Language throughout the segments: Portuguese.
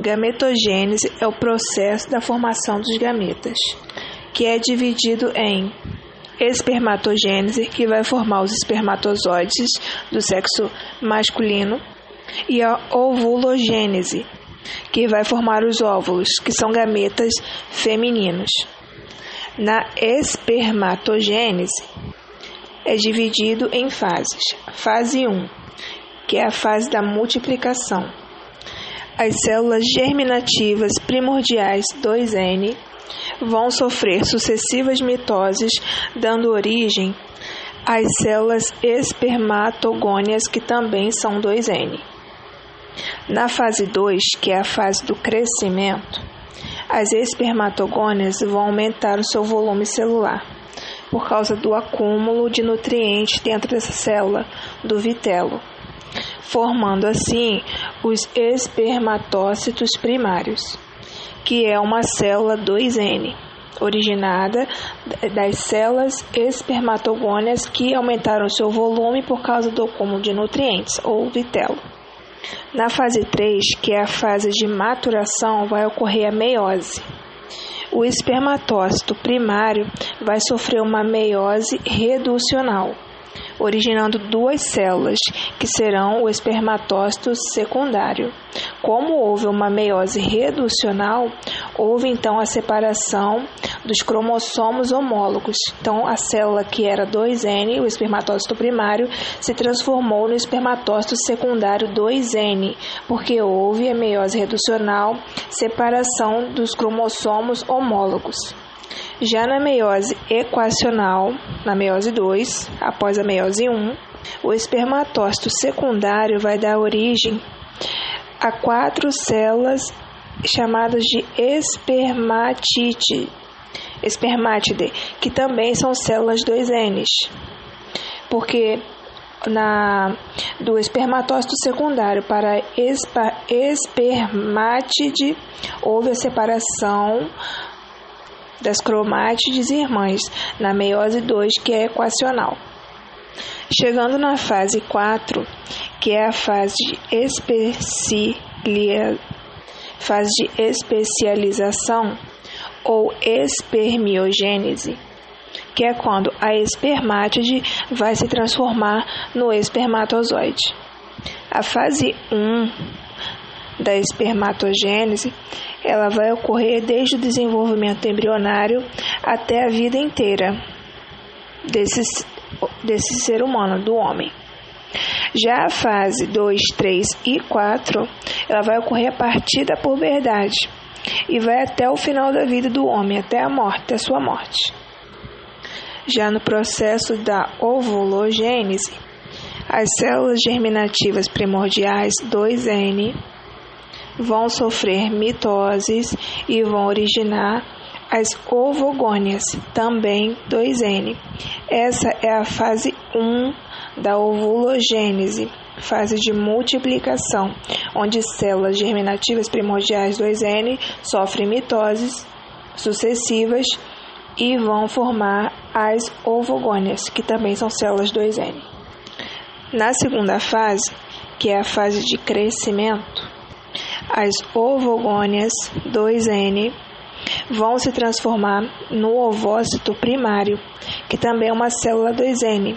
Gametogênese é o processo da formação dos gametas, que é dividido em espermatogênese, que vai formar os espermatozoides do sexo masculino, e a ovulogênese, que vai formar os óvulos, que são gametas femininos. Na espermatogênese, é dividido em fases. Fase 1, que é a fase da multiplicação. As células germinativas primordiais 2N vão sofrer sucessivas mitoses, dando origem às células espermatogônias, que também são 2N. Na fase 2, que é a fase do crescimento, as espermatogônias vão aumentar o seu volume celular por causa do acúmulo de nutrientes dentro dessa célula do vitelo, formando assim os espermatócitos primários, que é uma célula 2N, originada das células espermatogônias que aumentaram seu volume por causa do acúmulo de nutrientes, ou vitelo. Na fase 3, que é a fase de maturação, vai ocorrer a meiose. O espermatócito primário vai sofrer uma meiose reducional originando duas células, que serão o espermatócito secundário. Como houve uma meiose reducional, houve então a separação dos cromossomos homólogos. Então, a célula que era 2N, o espermatócito primário, se transformou no espermatócito secundário 2N, porque houve a meiose reducional, separação dos cromossomos homólogos. Já na meiose equacional, na meiose 2, após a meiose 1, o espermatócito secundário vai dar origem a quatro células chamadas de espermatite, espermátide, que também são células 2N, porque na, do espermatócito secundário para espa, espermátide houve a separação das cromátides irmãs, na meiose 2, que é equacional. Chegando na fase 4, que é a fase de, fase de especialização ou espermiogênese, que é quando a espermátide vai se transformar no espermatozoide. A fase 1 da espermatogênese ela vai ocorrer desde o desenvolvimento embrionário até a vida inteira desse, desse ser humano, do homem. Já a fase 2, 3 e 4, ela vai ocorrer a partir da puberdade e vai até o final da vida do homem, até a morte, a sua morte. Já no processo da ovulogênese, as células germinativas primordiais 2N vão sofrer mitoses e vão originar as ovogônias, também 2N. Essa é a fase 1 da ovulogênese, fase de multiplicação, onde células germinativas primordiais 2N sofrem mitoses sucessivas e vão formar as ovogônias, que também são células 2N. Na segunda fase, que é a fase de crescimento, as ovogônias 2N vão se transformar no ovócito primário, que também é uma célula 2N.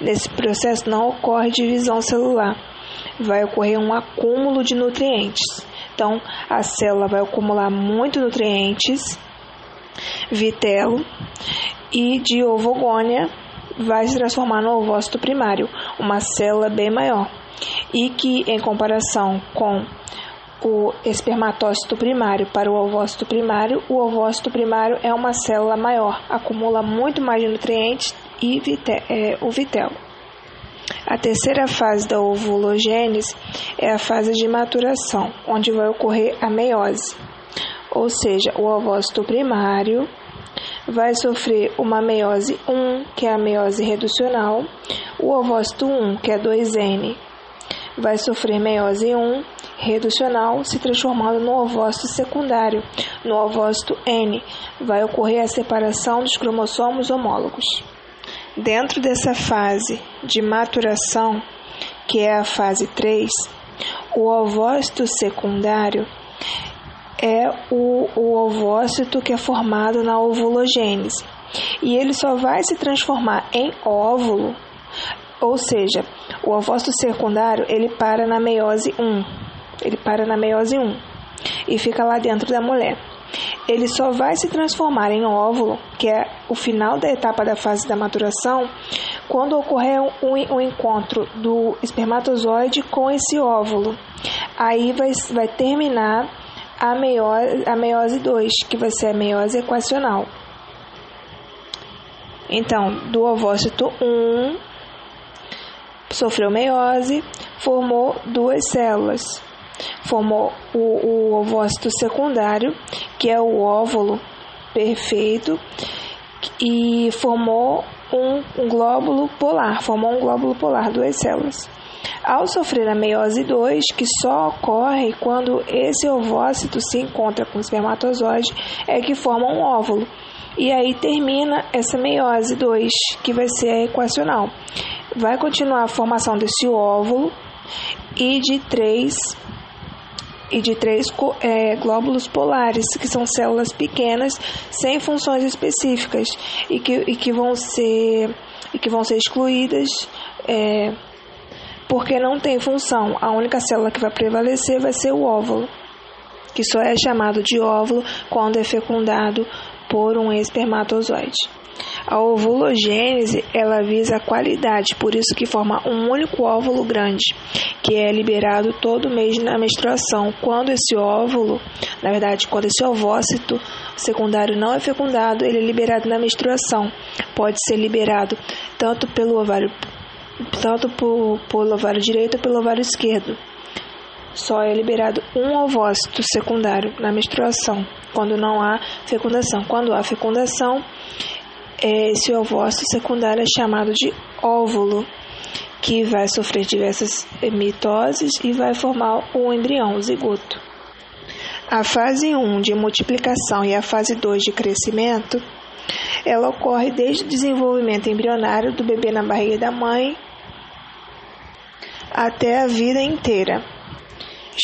Nesse processo não ocorre divisão celular, vai ocorrer um acúmulo de nutrientes. Então, a célula vai acumular muitos nutrientes, vitelo, e de ovogônia vai se transformar no ovócito primário, uma célula bem maior, e que, em comparação com o espermatócito primário para o ovócito primário, o ovócito primário é uma célula maior, acumula muito mais nutrientes e é, o vitelo. A terceira fase da ovulogênese é a fase de maturação, onde vai ocorrer a meiose, ou seja, o ovócito primário vai sofrer uma meiose 1, que é a meiose reducional, o ovócito 1, que é 2N, vai sofrer meiose 1 reducional, se transformando no ovócito secundário, no ovócito N. Vai ocorrer a separação dos cromossomos homólogos. Dentro dessa fase de maturação, que é a fase 3, o ovócito secundário é o, o ovócito que é formado na ovulogênese. E ele só vai se transformar em óvulo, ou seja, o ovócito secundário ele para na meiose 1. Ele para na meiose 1 e fica lá dentro da mulher. Ele só vai se transformar em óvulo, que é o final da etapa da fase da maturação, quando ocorrer um, um encontro do espermatozoide com esse óvulo. Aí vai, vai terminar a meiose, a meiose 2, que vai ser a meiose equacional. Então, do ovócito 1, sofreu meiose, formou duas células. Formou o, o ovócito secundário, que é o óvulo perfeito, e formou um, glóbulo polar, formou um glóbulo polar, duas células. Ao sofrer a meiose 2, que só ocorre quando esse ovócito se encontra com o espermatozoide, é que forma um óvulo. E aí termina essa meiose 2, que vai ser a equacional. Vai continuar a formação desse óvulo e de três e de três é, glóbulos polares, que são células pequenas sem funções específicas e que, e que vão ser e que vão ser excluídas é, porque não tem função. A única célula que vai prevalecer vai ser o óvulo, que só é chamado de óvulo quando é fecundado por um espermatozoide. A ovulogênese, ela visa a qualidade, por isso que forma um único óvulo grande, que é liberado todo mês na menstruação. Quando esse óvulo, na verdade, quando esse ovócito secundário não é fecundado, ele é liberado na menstruação. Pode ser liberado tanto pelo ovário tanto por, pelo ovário direito ou pelo ovário esquerdo. Só é liberado um ovócito secundário na menstruação, quando não há fecundação. Quando há fecundação, esse ovócito secundário é chamado de óvulo, que vai sofrer diversas mitoses e vai formar o embrião, o zigoto. A fase 1 de multiplicação e a fase 2 de crescimento, ela ocorre desde o desenvolvimento embrionário do bebê na barriga da mãe até a vida inteira.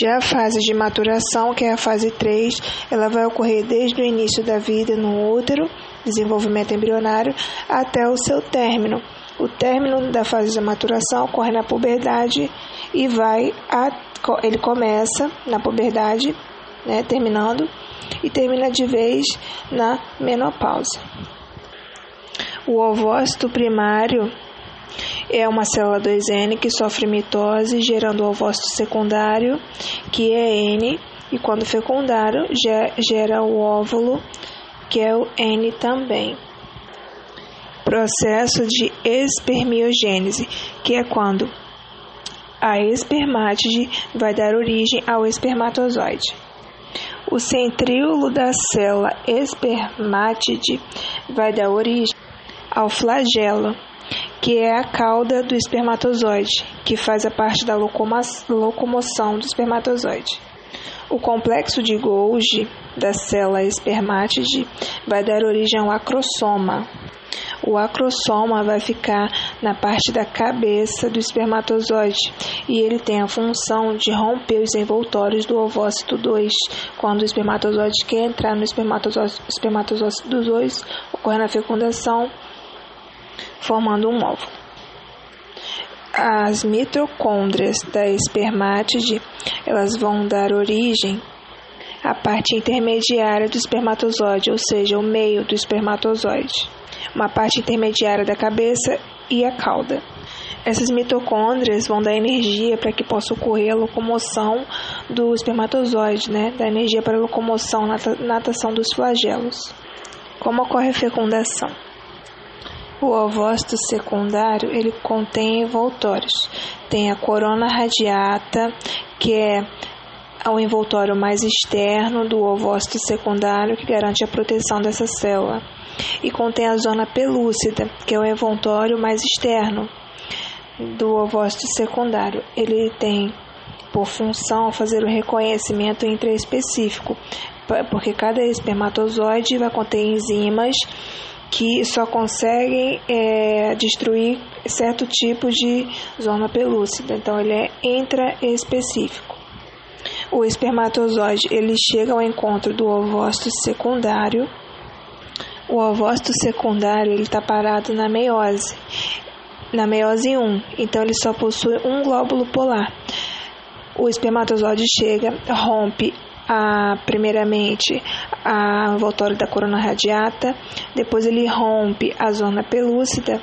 Já a fase de maturação, que é a fase 3, ela vai ocorrer desde o início da vida no útero, desenvolvimento embrionário, até o seu término. O término da fase de maturação ocorre na puberdade e vai a, ele começa na puberdade, né, terminando, e termina de vez na menopausa. O ovócito primário é uma célula 2N que sofre mitose, gerando o ovócito secundário, que é N, e quando fecundário, gera o óvulo, que é o N também. Processo de espermiogênese, que é quando a espermátide vai dar origem ao espermatozoide. O centríolo da célula espermátide vai dar origem ao flagelo, que é a cauda do espermatozoide, que faz a parte da locomoção do espermatozoide. O complexo de Golgi da célula espermátide vai dar origem ao acrossoma. O acrossoma vai ficar na parte da cabeça do espermatozoide e ele tem a função de romper os envoltórios do ovócito 2. Quando o espermatozoide quer entrar no espermatozoide, espermatozoide 2, ocorre a fecundação formando um óvulo. As mitocôndrias da espermátide, elas vão dar origem à parte intermediária do espermatozoide, ou seja, o meio do espermatozoide, uma parte intermediária da cabeça e a cauda. Essas mitocôndrias vão dar energia para que possa ocorrer a locomoção do espermatozoide, né? Da energia para a locomoção, natação dos flagelos. Como ocorre a fecundação? O ovócito secundário ele contém envoltórios. Tem a corona radiata, que é o envoltório mais externo do ovócito secundário, que garante a proteção dessa célula. E contém a zona pelúcida, que é o envoltório mais externo do ovócito secundário. Ele tem por função fazer o reconhecimento intraespecífico, porque cada espermatozoide vai conter enzimas que só conseguem é, destruir certo tipo de zona pelúcida. Então, ele é intraespecífico. o espermatozoide ele chega ao encontro do ovócito secundário. O ovócito secundário ele está parado na meiose, na meiose 1, então ele só possui um glóbulo polar. O espermatozoide chega, rompe a, primeiramente a envoltório da corona radiata, depois ele rompe a zona pelúcida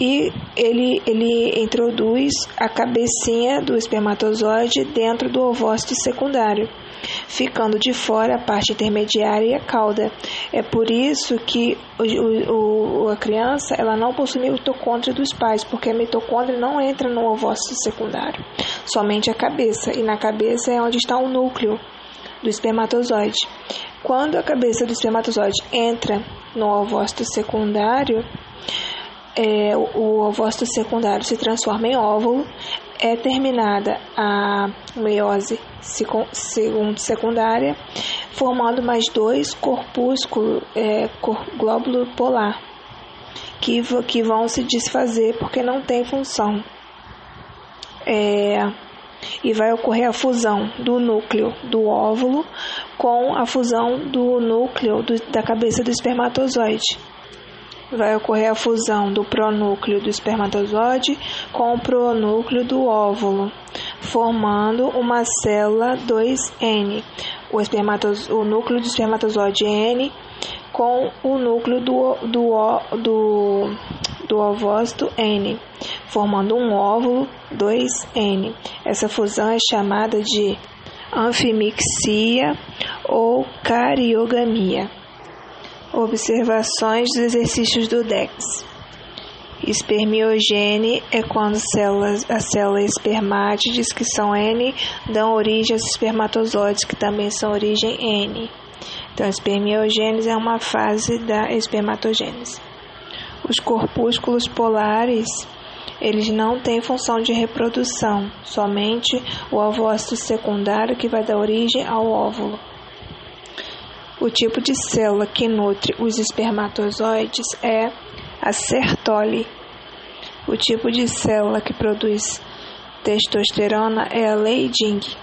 e ele, ele introduz a cabecinha do espermatozoide dentro do ovócito secundário, ficando de fora a parte intermediária e a cauda. É por isso que o, o, a criança ela não possui mitocôndria dos pais, porque a mitocôndria não entra no ovócito secundário, somente a cabeça, e na cabeça é onde está o núcleo do espermatozoide. Quando a cabeça do espermatozoide entra no ovócito secundário, é, o ovócito secundário se transforma em óvulo, é terminada a meiose secundária, formando mais dois corpúsculos, é, glóbulo polar, que, que vão se desfazer porque não tem função. É, e vai ocorrer a fusão do núcleo do óvulo com a fusão do núcleo do, da cabeça do espermatozoide vai ocorrer a fusão do pronúcleo do espermatozoide com o pronúcleo do óvulo, formando uma célula 2N. O, o núcleo do espermatozoide N com o núcleo do, do, do, do ovócito N, formando um óvulo 2N. Essa fusão é chamada de anfimixia ou cariogamia. Observações dos exercícios do DEX. Espermiogene é quando células, as células espermátides, que são N, dão origem aos espermatozoides, que também são origem N. Então, espermiogênese é uma fase da espermatogênese. Os corpúsculos polares, eles não têm função de reprodução, somente o ovócito secundário que vai dar origem ao óvulo. O tipo de célula que nutre os espermatozoides é a Sertoli. O tipo de célula que produz testosterona é a Leydig.